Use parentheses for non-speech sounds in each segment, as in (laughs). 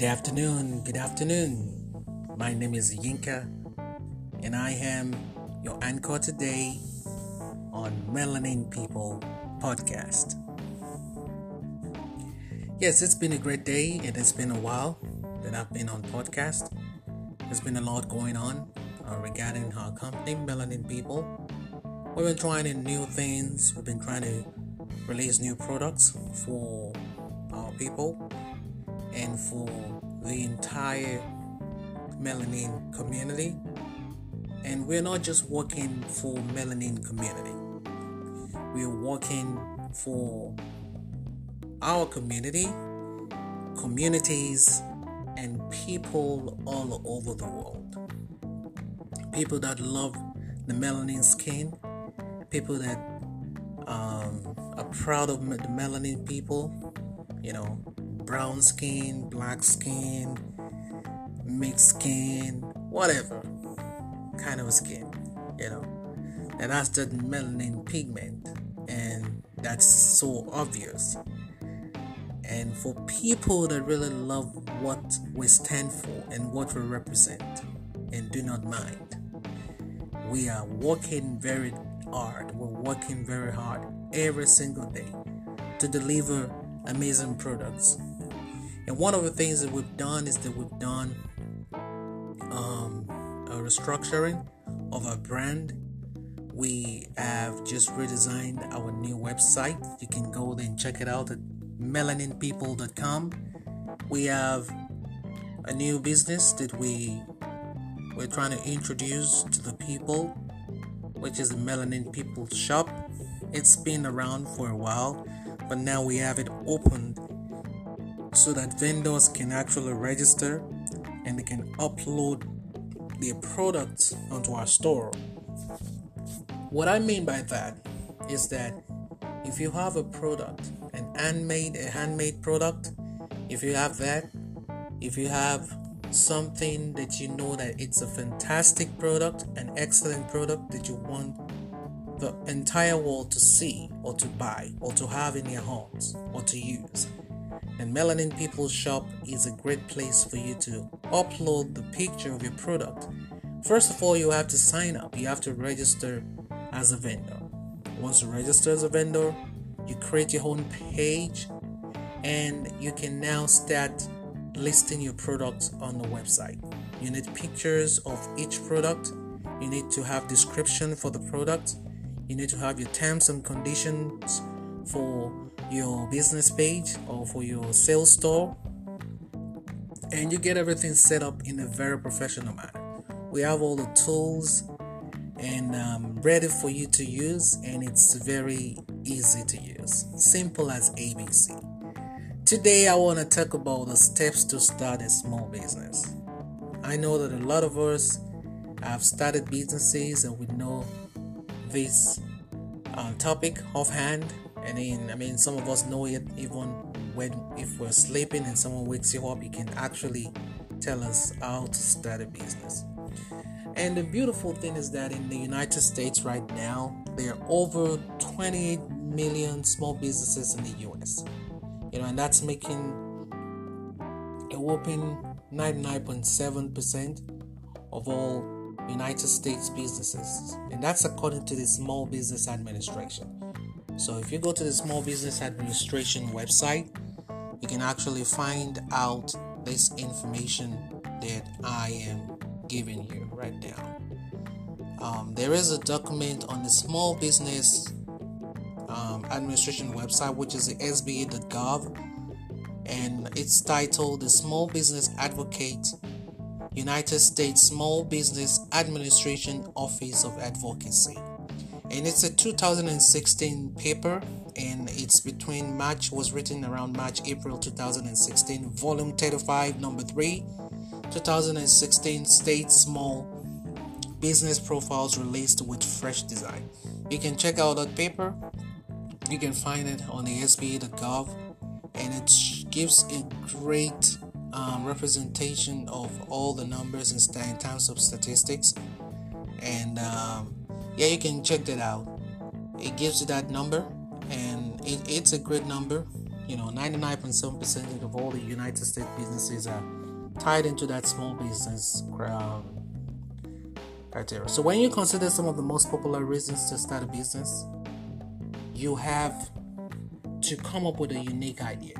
Good afternoon, good afternoon. My name is Yinka, and I am your anchor today on Melanin People podcast. Yes, it's been a great day. It has been a while that I've been on podcast. There's been a lot going on uh, regarding our company, Melanin People. We've been trying new things. We've been trying to release new products for our people and for the entire melanin community. And we're not just working for melanin community. We're working for our community, communities, and people all over the world. People that love the melanin skin, people that um, are proud of the melanin people, you know, brown skin, black skin, mixed skin, whatever kind of skin, you know. And that's the melanin pigment, and that's so obvious. And for people that really love what we stand for and what we represent and do not mind, we are working very hard. We're working very hard every single day to deliver amazing products and one of the things that we've done is that we've done um, a restructuring of our brand. We have just redesigned our new website. You can go there and check it out at melaninpeople.com. We have a new business that we we're trying to introduce to the people, which is the Melanin People Shop. It's been around for a while, but now we have it opened so that vendors can actually register and they can upload their products onto our store. What I mean by that is that if you have a product, an handmade, a handmade product, if you have that, if you have something that you know that it's a fantastic product, an excellent product that you want the entire world to see or to buy or to have in your homes or to use, and Melanin People's Shop is a great place for you to upload the picture of your product. First of all, you have to sign up, you have to register as a vendor. Once you register as a vendor, you create your own page and you can now start listing your products on the website. You need pictures of each product, you need to have description for the product, you need to have your terms and conditions for your business page or for your sales store and you get everything set up in a very professional manner. We have all the tools and um, ready for you to use, and it's very easy to use. Simple as ABC. Today, I want to talk about the steps to start a small business. I know that a lot of us have started businesses and we know this uh, topic offhand and then I mean some of us know it even when if we're sleeping and someone wakes you up you can actually tell us how to start a business. And the beautiful thing is that in the United States right now there are over 28 million small businesses in the US you know and that's making a whopping 99.7% of all United States businesses. And that's according to the Small Business Administration so if you go to the Small Business Administration website, you can actually find out this information that I am giving you right now. Um, there is a document on the Small Business um, Administration website, which is the SBA.gov, and it's titled The Small Business Advocate United States Small Business Administration Office of Advocacy and it's a 2016 paper and it's between march was written around march april 2016 volume 35 number 3 2016 state small business profiles released with fresh design. You can check out that paper. You can find it on the sba.gov and it gives a great um, representation of all the numbers in, terms of statistics. And um, yeah you can check that out it gives you that number and it, it's a great number you know 99.7% of all the United States businesses are tied into that small business criteria. So when you consider some of the most popular reasons to start a business, you have to come up with a unique idea.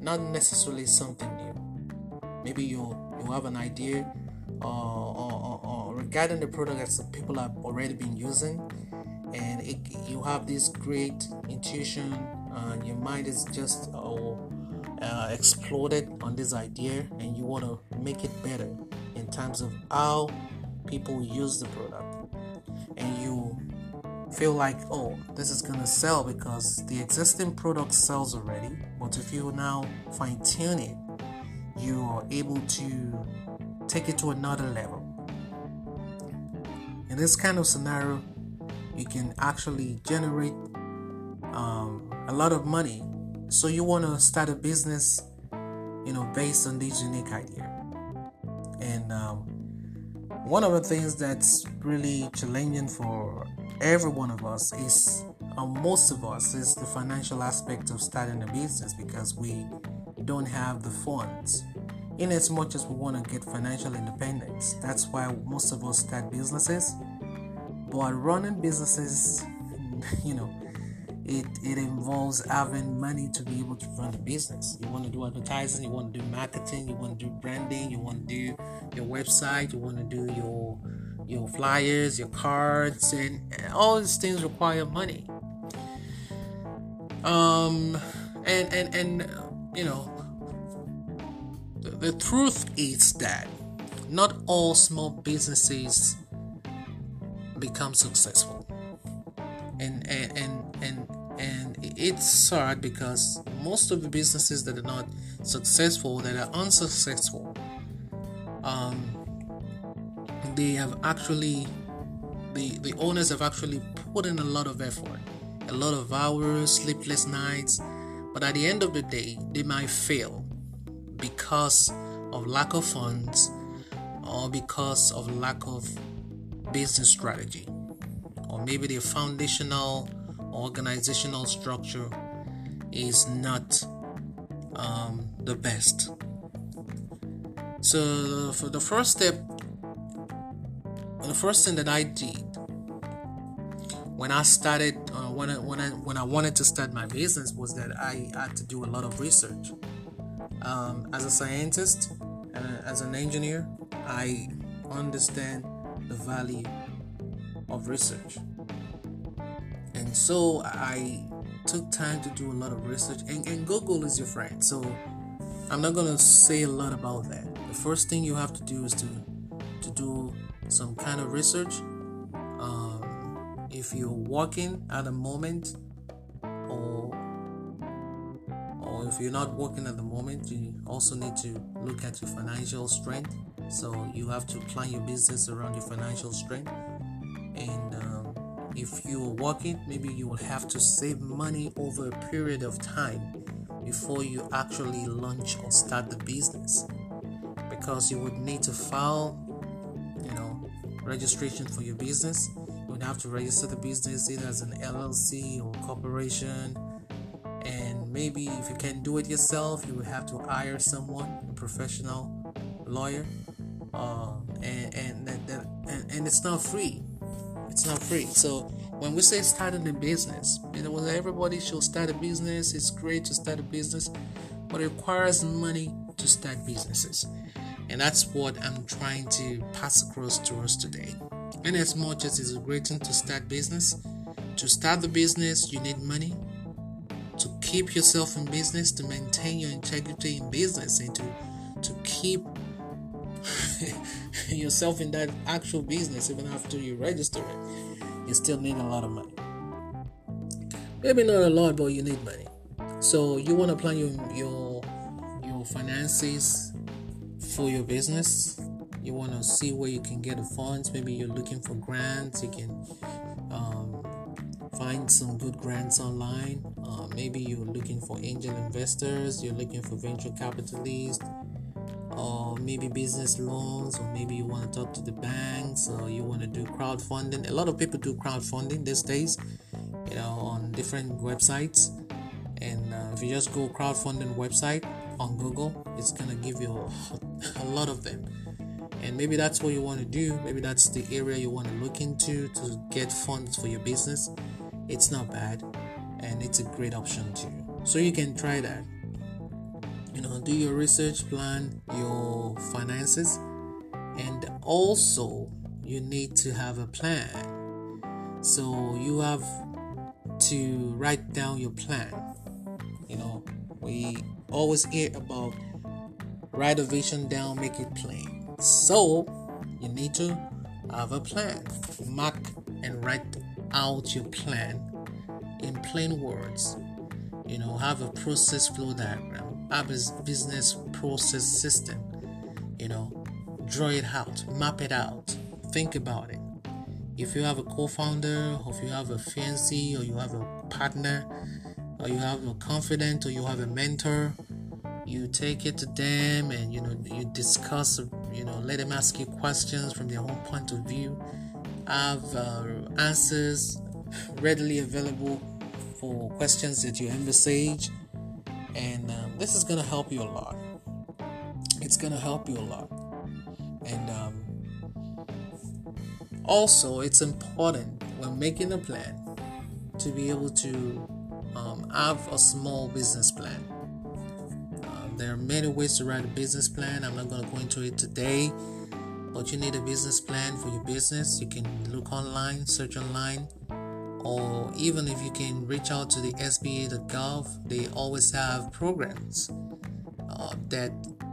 Not necessarily something new. Maybe you you have an idea or, or, regarding the product that people have already been using, and it, you have this great intuition, and your mind is just uh, uh, exploded on this idea, and you want to make it better in terms of how people use the product. And you feel like oh this is gonna sell because the existing product sells already but if you now fine tune it you are able to take it to another level in this kind of scenario you can actually generate um, a lot of money. So you want to start a business you know based on this unique idea. And um, one of the things that's really challenging for every one of us is uh, most of us is the financial aspect of starting a business because we don't have the funds in as much as we want to get financial independence that's why most of us start businesses but running businesses (laughs) you know it it involves having money to be able to run a business. You want to do advertising, you want to do marketing, you want to do branding, you want to do your website, you want to do your your flyers, your cards, and all these things require money. Um, and and and you know, the, truth is that not all small businesses become successful. And and and and, and it's sad because most of the businesses that are not successful that are unsuccessful um, they have actually the the owners have actually put in a lot of effort a lot of hours sleepless nights. But at the end of the day they might fail because of lack of funds or because of lack of business strategy or maybe the foundational organizational structure is not um, the best. So, for the first step, the first thing that I did when I started, uh, when I, when I when I wanted to start my business, was that I had to do a lot of research. Um, as a scientist and as an engineer, I understand the value of research. And so I took time to do a lot of research, and, and Google is your friend. So I'm not gonna say a lot about that. The first thing you have to do is to to do some kind of research. Um, if you're working at the moment, or if you're not working at the moment, you also need to look at your financial strength. So you have to plan your business around your financial strength. And um, if you're working maybe you will have to save money over a period of time before you actually launch or start the business. Because you would need to file you know registration for your business. You would have to register the business either as an llc or corporation maybe if you can't do it yourself you would have to hire someone a professional lawyer uh, and, and, and, and it's not free it's not free. So when we say starting a business, you know, everybody should start a business. It's great to start a business, but it requires money to start businesses. And that's what I'm trying to pass across to us today. And as much as it's a great thing to start business, to start the business, you need money. Keep yourself in business, to maintain your integrity in business, and to to keep (laughs) yourself in that actual business even after you register it you still need a lot of money. Maybe not a lot but you need money. So you want to plan your your your finances for your business? You want to see where you can get the funds? Maybe you're looking for grants you can find some good grants online uh, maybe you're looking for angel investors you're looking for venture capitalists or maybe business loans, or maybe you want to talk to the banks, or you want to do crowdfunding. A lot of people do crowdfunding these days, you know, on different websites, And uh, if you just go crowdfunding website on Google, it's gonna give you a, (laughs) a lot of them. And maybe that's what you want to do. Maybe that's the area you want to look into to get funds for your business. It's not bad, and it's a great option too. So you can try that. You know, do your research, plan your finances, and also you need to have a plan. So you have to write down your plan. You know, we always hear about write a vision down, make it plain. So you need to have a plan. Mark and write out your plan in plain words. You know, have a process flow diagram, um, have a business process system. You know, draw it out, map it out, think about it. If you have a co-founder, or if you have a fiancé, or you have a partner, or you have a confidant, or you have a mentor, you take it to them and you know you discuss. You know, let them ask you questions from their own point of view. Have uh, answers readily available for questions that you envisage, and um, this is gonna help you a lot. It's gonna help you a lot, and um, also, it's important when making a plan to be able to um, have a small business plan. Um, there are many ways to write a business plan. I'm not going to go into it today, but you need a business plan for your business. You can look online, search online, or even if you can reach out to the SBA.gov, they always have programs uh, that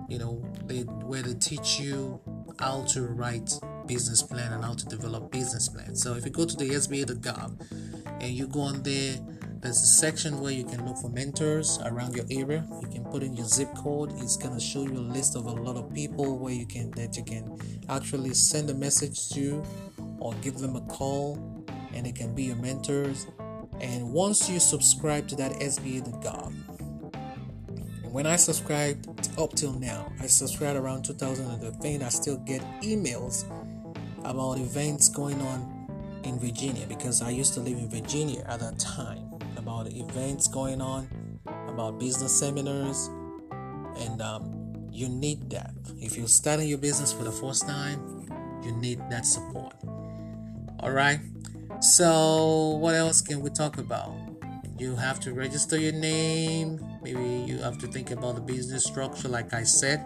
you know they where they teach you how to write business plan and how to develop business plan. So if you go to the SBA.gov and you go on there, there's a section where you can look for mentors around your area. You can put in your zip code. It's gonna show you a list of a lot of people where you can that you can actually send a message to or give them a call and it can be your mentors. And once you subscribe to that SBA.gov, and when I subscribed up till now, I subscribed around 2015. I still get emails about events going on in Virginia because I used to live in Virginia at that time. About events going on, about business seminars, and um, you need that. If you're starting your business for the first time, you need that support. All right. So, what else can we talk about? You have to register your name. Maybe you have to think about the business structure, like I said.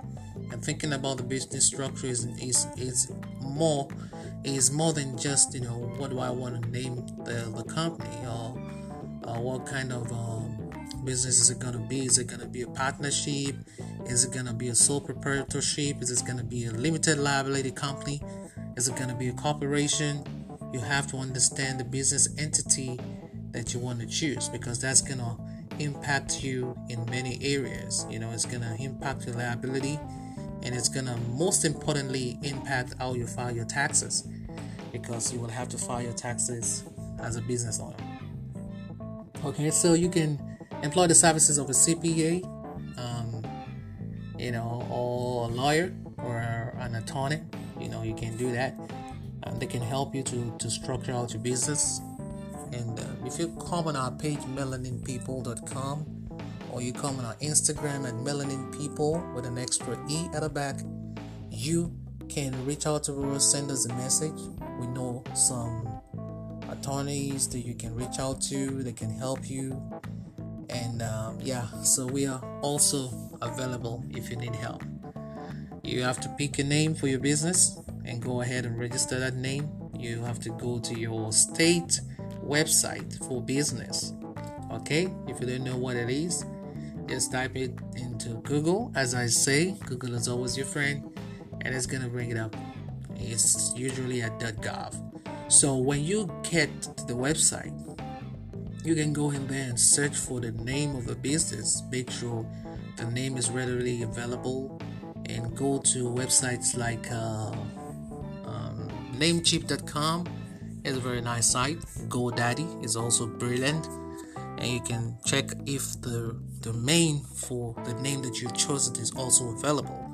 And thinking about the business structure is is, is more is more than just you know what do I want to name the, the company or uh, what kind of um, business is it going to be? Is it going to be a partnership? Is it going to be a sole proprietorship? Is it going to be a limited liability company? Is it going to be a corporation? You have to understand the business entity that you want to choose because that's going to impact you in many areas. You know, it's going to impact your liability and it's going to most importantly impact how you file your taxes because you will have to file your taxes as a business owner. Okay, so you can employ the services of a CPA, um, you know, or a lawyer or an attorney. You know, you can do that. Um, they can help you to, to structure out your business. And uh, if you come on our page, melaninpeople.com, or you come on our Instagram at melaninpeople with an extra E at the back, you can reach out to us, send us a message. We know some attorneys that you can reach out to, they can help you. And um, yeah, so we are also available if you need help. You have to pick a name for your business and go ahead and register that name. You have to go to your state website for business. Okay, if you don't know what it is, just type it into Google. As I say, Google is always your friend and it's gonna bring it up. It's usually at .gov. So when you get to the website, you can go in there and search for the name of the business. Make sure the name is readily available, and go to websites like uh, um, Namecheap.com. It's a very nice site. GoDaddy is also brilliant, and you can check if the domain for the name that you've chosen is also available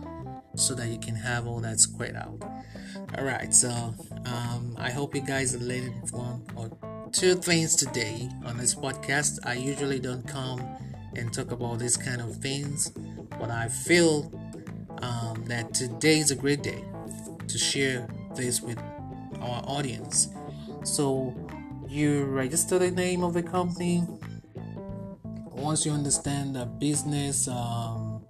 so that you can have all that squared out. All right, so um, I hope you guys are learning one or two things today on this podcast. I usually don't come and talk about these kind of things. But I feel um, that today is a great day to share this with our audience. So you register the name of the company. Once you understand the business um,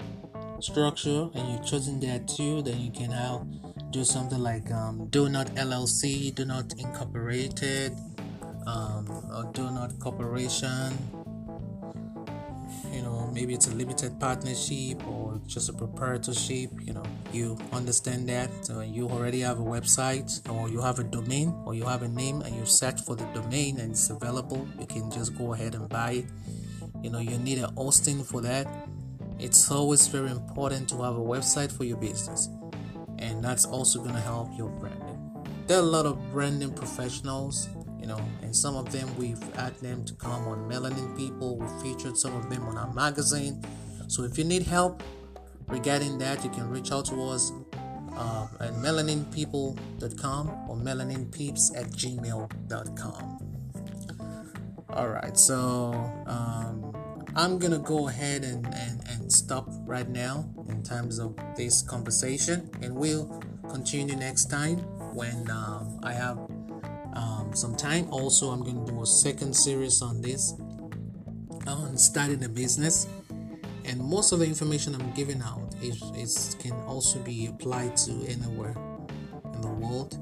structure and you've chosen that too, then you can now do something like um, Donut LLC, Do Not Incorporated, um, or Donut Corporation. You know, maybe it's a limited partnership or just a proprietorship. You know, you understand that you already have a website or you have a domain or you have a name and you search for the domain and it's available. You can just go ahead and buy it. You know, you need a hosting for that. It's always very important to have a website for your business and that's also going to help your branding. There are a lot of branding professionals, you know, and some of them we've had them to come on Melanin People. We featured some of them on our magazine. So if you need help regarding that, you can reach out to us uh, at melaninpeople.com or melaninpeeps at gmail.com. All right, so um, I'm gonna go ahead and, and, and stop right now in terms of this conversation, and we'll continue next time when um, I have um, some time. Also, I'm gonna do a second series on this on starting a business, and most of the information I'm giving out is, is can also be applied to anywhere in the world.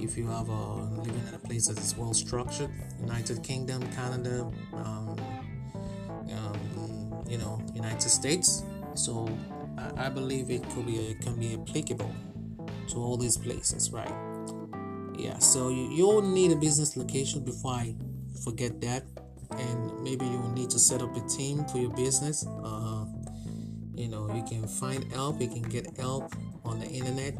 If you have a living in a place that is well structured, United Kingdom, Canada. Um, you know United States. So I, I believe it could be it can be applicable to all these places, right? Yeah. So you you'll need a business location before I forget that, and maybe you will need to set up a team for your business. Uh, you know, you can find help. You can get help on the internet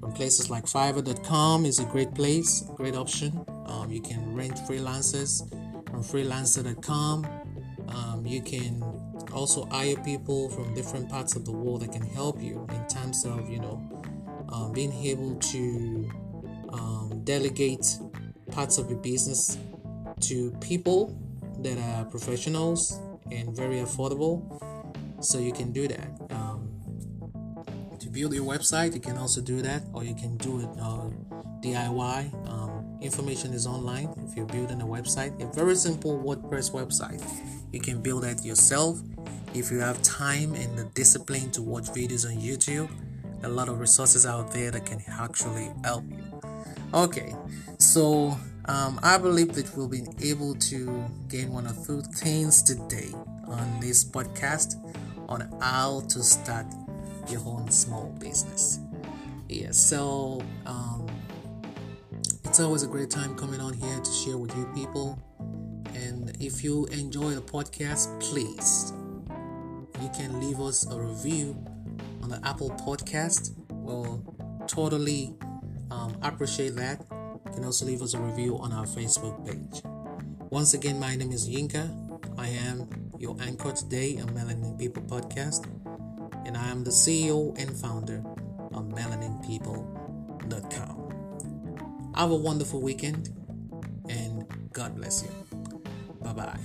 from places like Fiverr.com is a great place, great option. Um, you can rent freelancers from Freelancer.com um, you can also hire people from different parts of the world that can help you in terms of, you know, um, being able to um, delegate parts of your business to people that are professionals and very affordable. So you can do that. Um, to build your website, you can also do that, or you can do it uh, DIY. Um, information is online if you're building a website. A very simple WordPress website you can build that yourself if you have time and the discipline to watch videos on YouTube. A lot of resources out there that can actually help you. Okay, so um, I believe that we'll be able to gain one or two things today on this podcast on how to start your own small business. Yeah, so um, it's always a great time coming on here to share with you people and if you enjoy the podcast, please, can leave us a review on the Apple Podcast. We'll totally um, appreciate that. You can also leave us a review on our Facebook page. Once again, my name is Yinka. I am your anchor today on Melanin People Podcast, and I am the CEO and founder of MelaninPeople.com. Have a wonderful weekend, and God bless you. Bye bye.